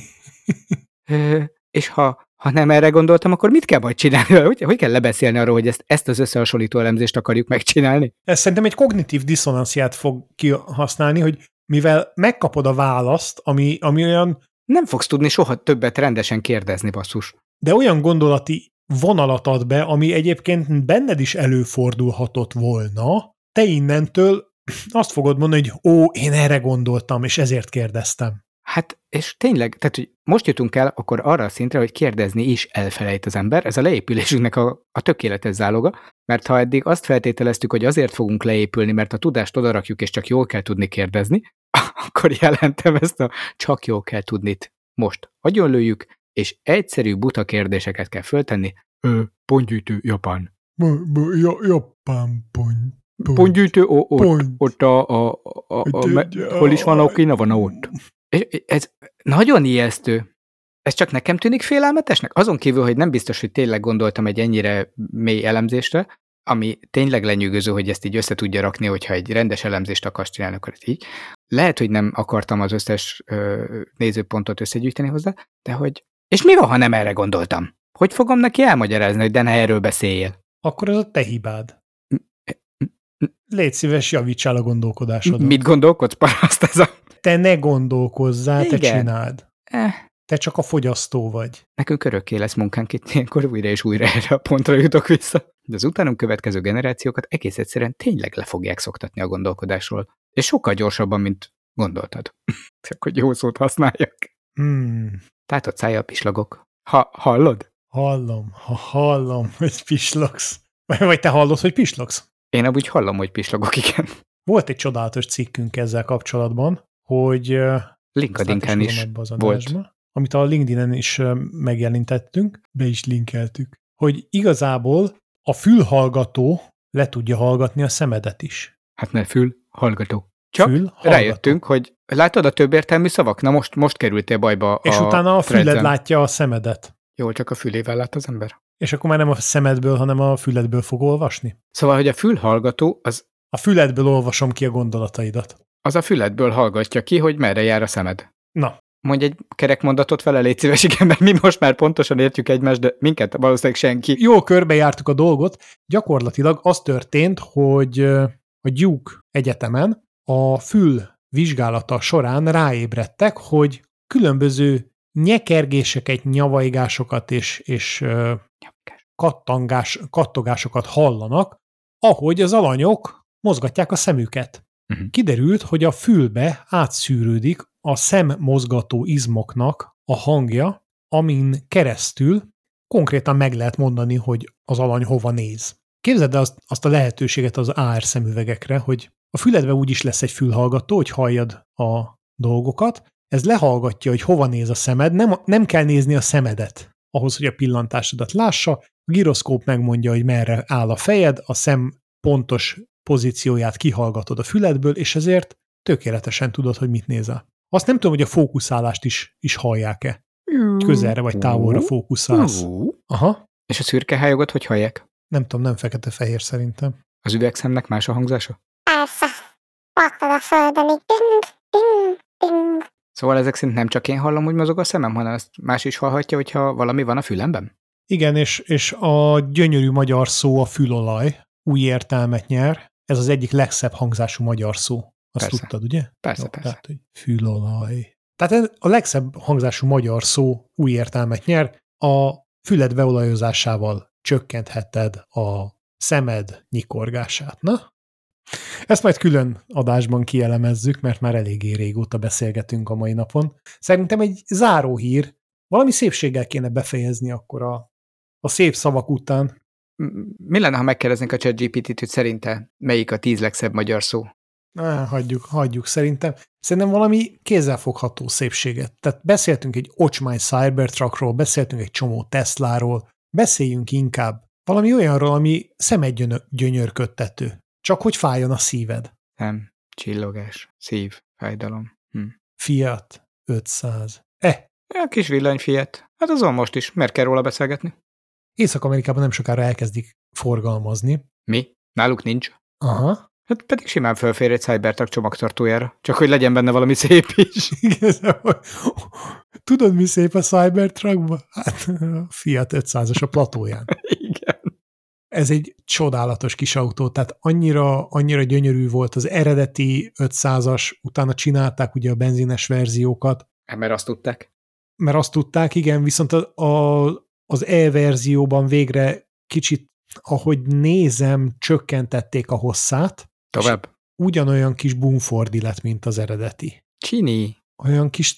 és ha, ha nem erre gondoltam, akkor mit kell majd csinálni? Hogy, hogy kell lebeszélni arról, hogy ezt, ezt az összehasonlító elemzést akarjuk megcsinálni? Ez szerintem egy kognitív diszonanciát fog kihasználni, hogy mivel megkapod a választ, ami, ami olyan, Nem fogsz tudni soha többet rendesen kérdezni, basszus. de olyan gondolati vonalat ad be, ami egyébként benned is előfordulhatott volna, te innentől azt fogod mondani, hogy ó, én erre gondoltam, és ezért kérdeztem. Hát, és tényleg, tehát, hogy most jutunk el akkor arra a szintre, hogy kérdezni is elfelejt az ember. Ez a leépülésünknek a, a tökéletes záloga, mert ha eddig azt feltételeztük, hogy azért fogunk leépülni, mert a tudást odarakjuk, és csak jól kell tudni kérdezni, akkor jelentem ezt a csak jól kell tudnit. Most agyonlőjük, és egyszerű buta kérdéseket kell föltenni. Ö, pontgyűjtő, Japán. Japán pont. Pontgyűjtő, ó, ott, Pont. ott a, a, a, a, a, me- hol is van a Okinawa, ott. És ez nagyon ijesztő. Ez csak nekem tűnik félelmetesnek? Azon kívül, hogy nem biztos, hogy tényleg gondoltam egy ennyire mély elemzésre, ami tényleg lenyűgöző, hogy ezt így össze tudja rakni, hogyha egy rendes elemzést akarsz csinálni, akkor így. Lehet, hogy nem akartam az összes ö, nézőpontot összegyűjteni hozzá, de hogy... És mi van, ha nem erre gondoltam? Hogy fogom neki elmagyarázni, hogy de ne erről beszéljél? Akkor ez a te hibád. Légy szíves, javítsál a gondolkodásodon. Mit gondolkodsz, paraszt ez a... Te ne gondolkozzál, te Igen. csináld. Eh, Te csak a fogyasztó vagy. Nekünk örökké lesz munkánk itt, ilyenkor újra és újra erre a pontra jutok vissza. De az utánunk következő generációkat egész egyszerűen tényleg le fogják szoktatni a gondolkodásról. És sokkal gyorsabban, mint gondoltad. Csak hogy jó szót használjak. Hmm. Tátott szája a pislagok. Ha, hallod? Hallom, ha hallom, hogy pislogsz. Vagy te hallod, hogy pislogsz? Én amúgy hallom, hogy pislagok, igen. Volt egy csodálatos cikkünk ezzel kapcsolatban, hogy LinkedIn-en is volt. amit a LinkedIn-en is megjelentettünk, be is linkeltük, hogy igazából a fülhallgató le tudja hallgatni a szemedet is. Hát ne fül, hallgató. Csak Fül, hallgató. rájöttünk, hogy látod a több értelmű szavak? Na most, most kerültél bajba És a utána a füled threads-en. látja a szemedet. Jól, csak a fülével lát az ember. És akkor már nem a szemedből, hanem a füledből fog olvasni. Szóval, hogy a fülhallgató az A füledből olvasom ki a gondolataidat. Az a füledből hallgatja ki, hogy merre jár a szemed. Na, Mondj egy kerek mondatot vele, légy szíves, igen, mert mi most már pontosan értjük egymást, de minket valószínűleg senki. jól körbejártuk a dolgot. Gyakorlatilag az történt, hogy a Duke egyetemen a fül vizsgálata során ráébredtek, hogy különböző nyekergéseket, nyavajgásokat és, és kattangás, kattogásokat hallanak, ahogy az alanyok mozgatják a szemüket. Mhm. Kiderült, hogy a fülbe átszűrődik a szemmozgató izmoknak a hangja, amin keresztül konkrétan meg lehet mondani, hogy az alany hova néz. Képzeld el azt, azt a lehetőséget az AR szemüvegekre, hogy a füledbe úgy is lesz egy fülhallgató, hogy halljad a dolgokat, ez lehallgatja, hogy hova néz a szemed, nem, nem kell nézni a szemedet ahhoz, hogy a pillantásodat lássa, a giroszkóp megmondja, hogy merre áll a fejed, a szem pontos pozícióját kihallgatod a füledből, és ezért tökéletesen tudod, hogy mit nézel. Azt nem tudom, hogy a fókuszálást is, is hallják-e. Közelre vagy távolra fókuszálsz. Ú. Aha. És a szürke hályogot hogy hallják? Nem tudom, nem fekete-fehér szerintem. Az üvegszemnek más a hangzása? Persze. Ott a földön így ding, ding, ding. Szóval ezek szerint nem csak én hallom, hogy mozog a szemem, hanem ezt más is hallhatja, hogyha valami van a fülemben? Igen, és, és a gyönyörű magyar szó a fülolaj új értelmet nyer. Ez az egyik legszebb hangzású magyar szó. Azt Persze. tudtad, ugye? Persze, Jó, persze. Tehát, hogy fülolaj. Tehát ez a legszebb hangzású magyar szó új értelmet nyer. A füled beolajozásával csökkentheted a szemed nyikorgását. Na? Ezt majd külön adásban kielemezzük, mert már eléggé régóta beszélgetünk a mai napon. Szerintem egy záró hír, valami szépséggel kéne befejezni akkor a, a szép szavak után. Mi lenne, ha megkérdeznénk a ChatGPT-t, hogy szerinte melyik a tíz legszebb magyar szó? Á, hagyjuk, hagyjuk szerintem. Szerintem valami kézzelfogható szépséget. Tehát beszéltünk egy ocsmány Cybertruckról, beszéltünk egy csomó Tesláról, beszéljünk inkább valami olyanról, ami szemedgyönyörködtető. Csak hogy fájjon a szíved. Nem, csillogás, szív, fájdalom. Hm. Fiat 500. Eh, A kis villanyfiat. Hát azon most is. Miért kell róla beszélgetni? Észak-Amerikában nem sokára elkezdik forgalmazni. Mi? Náluk nincs. Aha. Hát pedig simán fölfér egy Cybertruck csomagtartójára. Csak hogy legyen benne valami szép is. Igazából, tudod, mi szép a Cybertruckban? Hát a Fiat 500-as a platóján. Igen. Ez egy csodálatos kis autó, tehát annyira, annyira gyönyörű volt az eredeti 500-as, utána csinálták ugye a benzines verziókat, Hát, Mert azt tudták. mert azt tudták, igen, viszont a, a, az E-verzióban végre kicsit, ahogy nézem, csökkentették a hosszát, Tovább. ugyanolyan kis bumfordi lett, mint az eredeti. Csini. Olyan kis,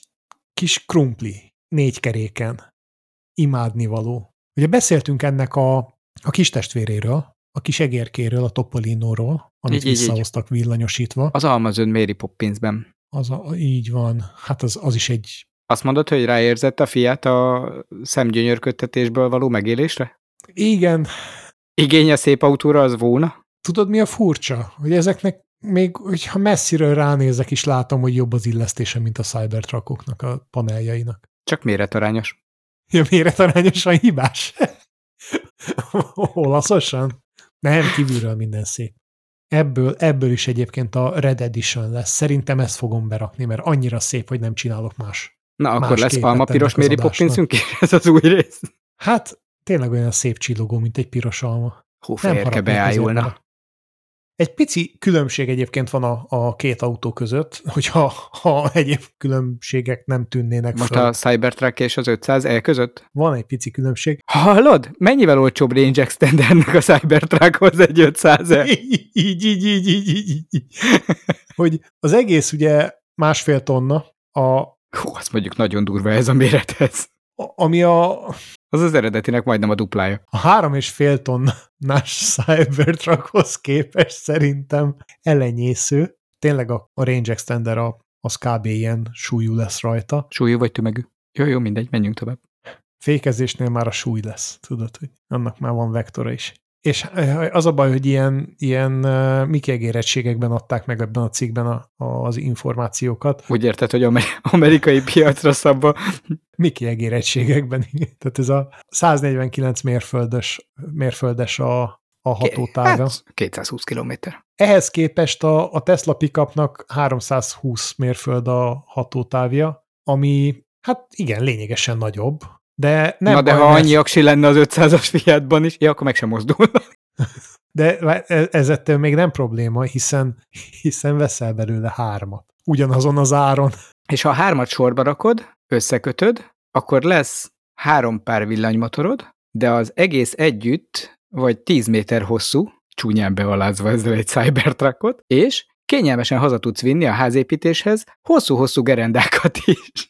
kis krumpli, négy keréken. Imádnivaló. Ugye beszéltünk ennek a, a kis testvéréről, a kis egérkéről, a Topolinóról, amit Így, így, így. visszahoztak villanyosítva. Az Amazon Mary Poppinsben. Az a, így van. Hát az, az is egy... Azt mondod, hogy ráérzett a fiát a szemgyönyörködtetésből való megélésre? Igen, Igénye szép autóra az volna? tudod mi a furcsa? Hogy ezeknek még, hogyha messziről ránézek is látom, hogy jobb az illesztése, mint a Cybertruckoknak, a paneljainak. Csak méretarányos. Ja, méretarányosan hibás. Olaszosan? Nem, kívülről minden szép. Ebből, ebből is egyébként a Red Edition lesz. Szerintem ezt fogom berakni, mert annyira szép, hogy nem csinálok más. Na, akkor lesz képet alma piros ennek az Mary. Poppinsünk is, ez az új rész. Hát, tényleg olyan szép csillogó, mint egy piros alma. Hú, azért beájulna. Egy pici különbség egyébként van a, a két autó között, hogyha ha egyéb különbségek nem tűnnének Most föl. a Cybertruck és az 500 E között? Van egy pici különbség. Hallod? Mennyivel olcsóbb range extendernek a Cybertruckhoz egy 500 E? így, így, így, így, így, így. Hogy az egész ugye másfél tonna, a, Hú, azt mondjuk nagyon durva ez a mérethez. a- ami a, Az az eredetinek majdnem a duplája. a három és fél tonnás Cybertruckhoz képest szerintem elenyésző. Tényleg a, a range extender a, az kb. ilyen súlyú lesz rajta. Súlyú vagy tömegű? Jó, jó, mindegy, menjünk tovább. Fékezésnél már a súly lesz, tudod, hogy annak már van vektora is. És az a baj, hogy ilyen, ilyen uh, Mickey egérettségekben adták meg ebben a cikkben a, az információkat. Úgy érted, hogy amer- amerikai piacra szabva. Mickey egérettségekben, igen. Tehát ez a 149 mérföldes, mérföldes a, a hatótága. Hát, 220 kilométer. Ehhez képest a, a Tesla pickupnak 320 mérföld a hatótávja, ami hát igen, lényegesen nagyobb, de nem Na de baj, ha mert- annyi aksi lenne az 500-as Fiatban is, ja, akkor meg sem mozdul. De e- ez ettől még nem probléma, hiszen, hiszen veszel belőle hármat. Ugyanazon az áron. És ha hármat sorba rakod, összekötöd, akkor lesz három pár villanymotorod, de az egész együtt, vagy 10 méter hosszú, csúnyán bealázva ezzel egy Cybertruckot, és kényelmesen haza tudsz vinni a házépítéshez hosszú-hosszú gerendákat is.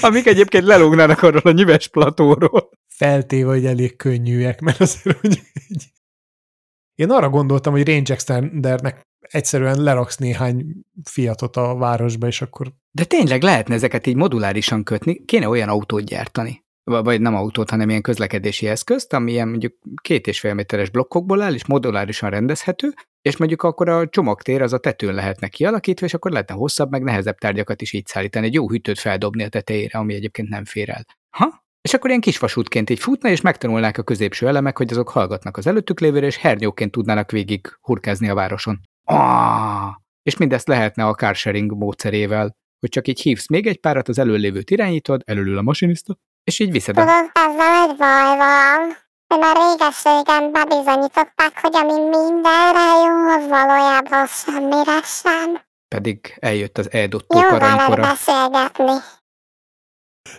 Amik egyébként lelógnának arról a nyüves platóról. Feltéve, hogy elég könnyűek, mert azért, hogy egy... Én arra gondoltam, hogy range extendernek egyszerűen leraksz néhány fiatot a városba, és akkor De tényleg lehetne ezeket így modulárisan kötni, kéne olyan autót gyártani. Vagy nem autót, hanem ilyen közlekedési eszközt, ami ilyen mondjuk két és fél méteres blokkokból áll, és modulárisan rendezhető, és mondjuk akkor a csomagtér az a tetőn lehetne kialakítva, és akkor lehetne hosszabb, meg nehezebb tárgyakat is így szállítani, egy jó hűtőt feldobni a tetejére, ami egyébként nem fér el. Ha? És akkor ilyen kisvasútként így futna, és megtanulnák a középső elemek, hogy azok hallgatnak az előttük lévőre, és hernyóként tudnának végig hurkázni a városon. Ah! És mindezt lehetne a carsharing módszerével, hogy csak így hívsz még egy párat, az előlévőt irányítod, előlül a masinista, és így viszed a... Tudod, egy baj van. De már réges-régen bebizonyították, hogy ami mindenre jó, az valójában semmire sem. Pedig eljött az eldottók Jó veled beszélgetni.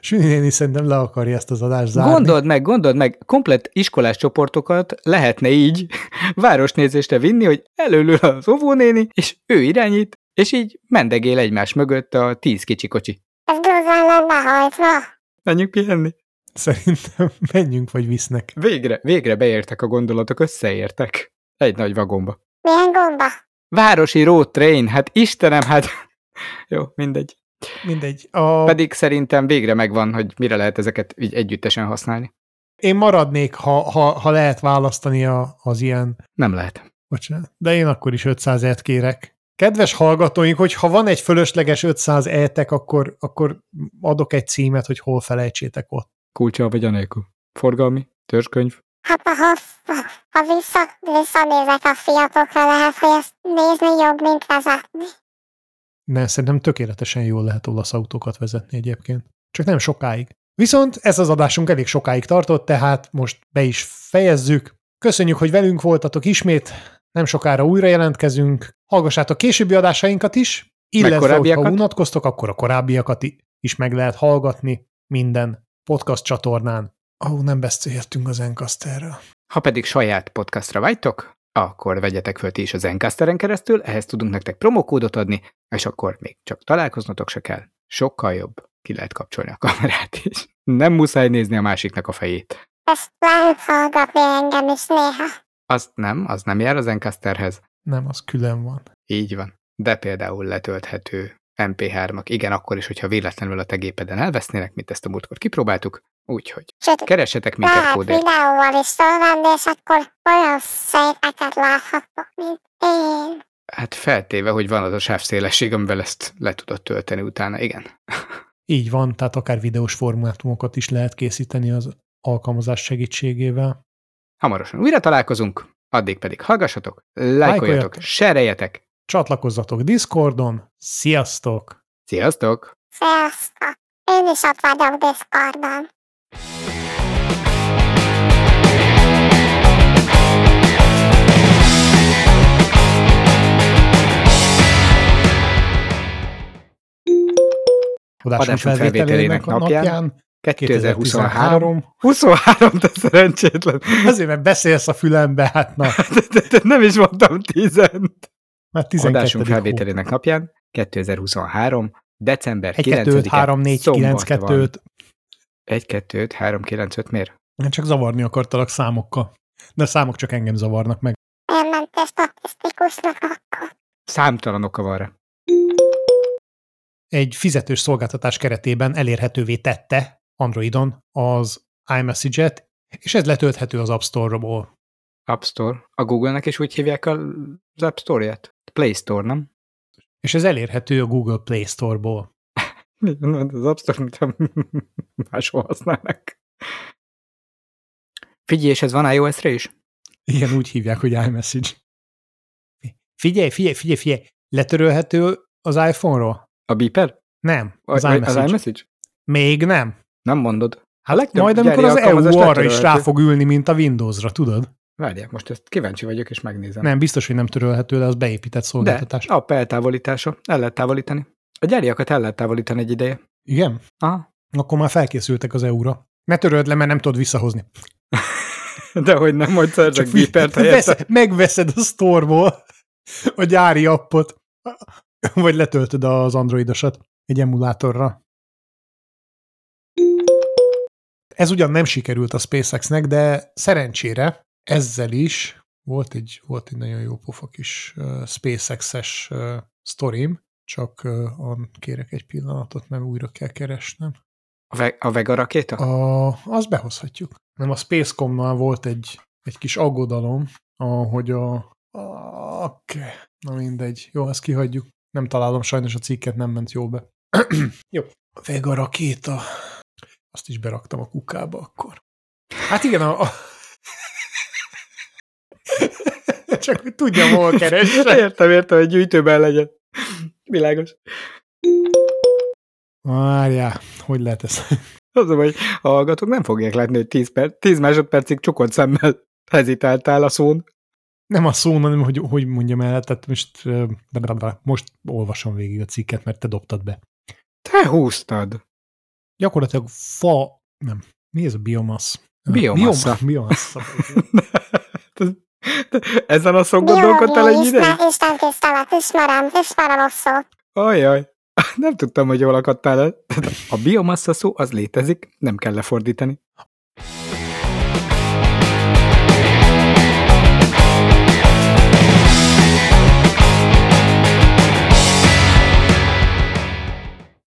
Süni néni szerintem le akarja ezt az adást zárni. Gondold meg, gondold meg, komplett iskolás csoportokat lehetne így városnézésre vinni, hogy előlül az óvónéni, és ő irányít, és így mendegél egymás mögött a tíz kicsi kocsi. Ez durván lenne hajtva. Menjünk pihenni. Szerintem menjünk, vagy visznek. Végre, végre beértek a gondolatok, összeértek. Egy nagy vagomba. Milyen gomba? Városi road train, hát Istenem, hát... Jó, mindegy. Mindegy. A... Pedig szerintem végre megvan, hogy mire lehet ezeket így együttesen használni. Én maradnék, ha, ha, ha lehet választani a, az ilyen Nem lehet. Bocsánat. De én akkor is 500 et kérek. Kedves hallgatóink, hogy ha van egy fölösleges 500 etek, akkor, akkor adok egy címet, hogy hol felejtsétek ott. Kulcsal vagy anélkül. Forgalmi, törzskönyv, Hát ha, ha vissza, visszanézek a fiatokra, lehet, hogy ezt nézni jobb, mint vezetni. Ne, szerintem tökéletesen jól lehet olasz autókat vezetni egyébként. Csak nem sokáig. Viszont ez az adásunk elég sokáig tartott, tehát most be is fejezzük. Köszönjük, hogy velünk voltatok ismét, nem sokára újra jelentkezünk. Hallgassátok későbbi adásainkat is, illetve, ha unatkoztok, akkor a korábbiakat is meg lehet hallgatni minden podcast csatornán. Oh, nem beszéltünk az Encasterről. Ha pedig saját podcastra vágytok, akkor vegyetek föl ti is az Encasteren keresztül, ehhez tudunk nektek promokódot adni, és akkor még csak találkoznotok se kell. Sokkal jobb. Ki lehet kapcsolni a kamerát is. Nem muszáj nézni a másiknak a fejét. Ezt lehet hallgatni engem is néha. Azt nem, az nem jár az Encasterhez. Nem, az külön van. Így van. De például letölthető MP3-ak, igen, akkor is, hogyha véletlenül a te gépeden elvesznének, mint ezt a múltkor kipróbáltuk, úgyhogy Sőt, keressetek minket lehet kódért. videóval is fölvenni, és akkor olyan szépeket láthatok, mint én. Hát feltéve, hogy van az a sávszélesség, amivel ezt le tudod tölteni utána, igen. Így van, tehát akár videós formátumokat is lehet készíteni az alkalmazás segítségével. Hamarosan újra találkozunk, addig pedig hallgassatok, lájkoljatok, serejetek, Csatlakozzatok Discordon. Sziasztok! Sziasztok! Sziasztok! Én is ott vagyok Discordon. Adásunk felvételének napján, napján 2023. 23, de szerencsétlen. Azért, mert beszélsz a fülembe, hát na. de, de, de nem is mondtam tízent. Már 12. Adásunk felvételének napján, 2023. december 9 1 2 3 4 9 2 5 1 2 5 3 9 5 miért? Én csak zavarni akartalak számokkal. De a számok csak engem zavarnak meg. Elmentél statisztikusnak akkor. Számtalan oka van rá. Egy fizetős szolgáltatás keretében elérhetővé tette Androidon az iMessage-et, és ez letölthető az App Store-ból. App Store. A Google-nek is úgy hívják az App Store-ját? Play Store, nem? És ez elérhető a Google Play Store-ból. az App Store, mint máshol használnak. Figyelj, és ez van iOS-re is? Igen, úgy hívják, hogy iMessage. Figyelj, figyelj, figyelj, figyelj. Letörölhető az iPhone-ról? A beeper? Nem, az, a, iMessage. az iMessage. Még nem. Nem mondod. Hát majd amikor az EU arra is rá fog ülni, mint a Windowsra, tudod? Várják, most ezt kíváncsi vagyok, és megnézem. Nem, biztos, hogy nem törölhető, de az beépített szolgáltatás. De, app eltávolítása. El lehet távolítani. A gyáriakat el lehet távolítani egy ideje. Igen? Aha. Akkor már felkészültek az EU-ra. Ne töröld le, mert nem tudod visszahozni. de hogy nem, majd szerzek bipert vesz, Megveszed a sztorból a gyári appot, vagy letöltöd az androidosat egy emulátorra. Ez ugyan nem sikerült a SpaceX-nek, de szerencsére ezzel is volt egy, volt egy nagyon jó pofa kis uh, SpaceX-es uh, sztorim, csak uh, kérek egy pillanatot, mert újra kell keresnem. A, ve- a Vega rakéta? A, azt behozhatjuk. Nem, a Spacecom-nál volt egy, egy kis aggodalom, ahogy a... a okay. na mindegy. Jó, ezt kihagyjuk. Nem találom, sajnos a cikket nem ment jól be. jó. A Vega rakéta. Azt is beraktam a kukába akkor. Hát igen, a, a Csak hogy tudjam, hol keresse. Értem, értem, hogy gyűjtőben legyen. Világos. Várjál, hogy lehet ez? Az hogy a hallgatók nem fogják látni, hogy 10, perc, 10 másodpercig csukott szemmel hezitáltál a szón. Nem a szón, hanem hogy, hogy mondjam el, tehát most, most olvasom végig a cikket, mert te dobtad be. Te húztad. Gyakorlatilag fa, nem, mi ez a biomasz? Biomassa. Biomassa. Ezen a szó gondolkodtál egy ideig? Isten tisztelet, ismerem, ismerem a szót. Ajaj, nem tudtam, hogy jól akadtál el. A biomassa szó az létezik, nem kell lefordítani.